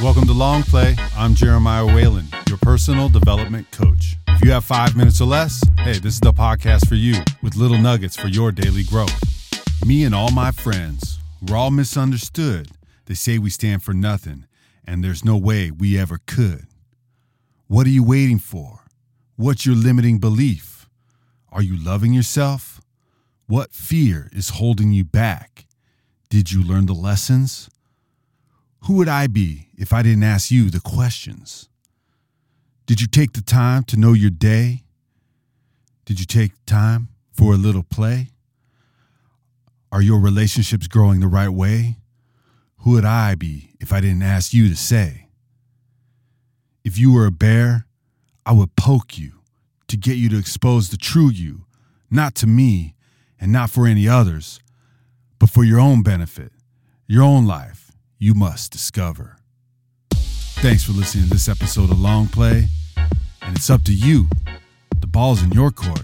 Welcome to Long Play. I'm Jeremiah Whalen, your personal development coach. If you have five minutes or less, hey, this is the podcast for you with little nuggets for your daily growth. Me and all my friends, we're all misunderstood. They say we stand for nothing, and there's no way we ever could. What are you waiting for? What's your limiting belief? Are you loving yourself? What fear is holding you back? Did you learn the lessons? Who would I be if I didn't ask you the questions? Did you take the time to know your day? Did you take time for a little play? Are your relationships growing the right way? Who would I be if I didn't ask you to say? If you were a bear, I would poke you to get you to expose the true you, not to me and not for any others, but for your own benefit, your own life, you must discover. Thanks for listening to this episode of Long Play, and it's up to you. The ball's in your court.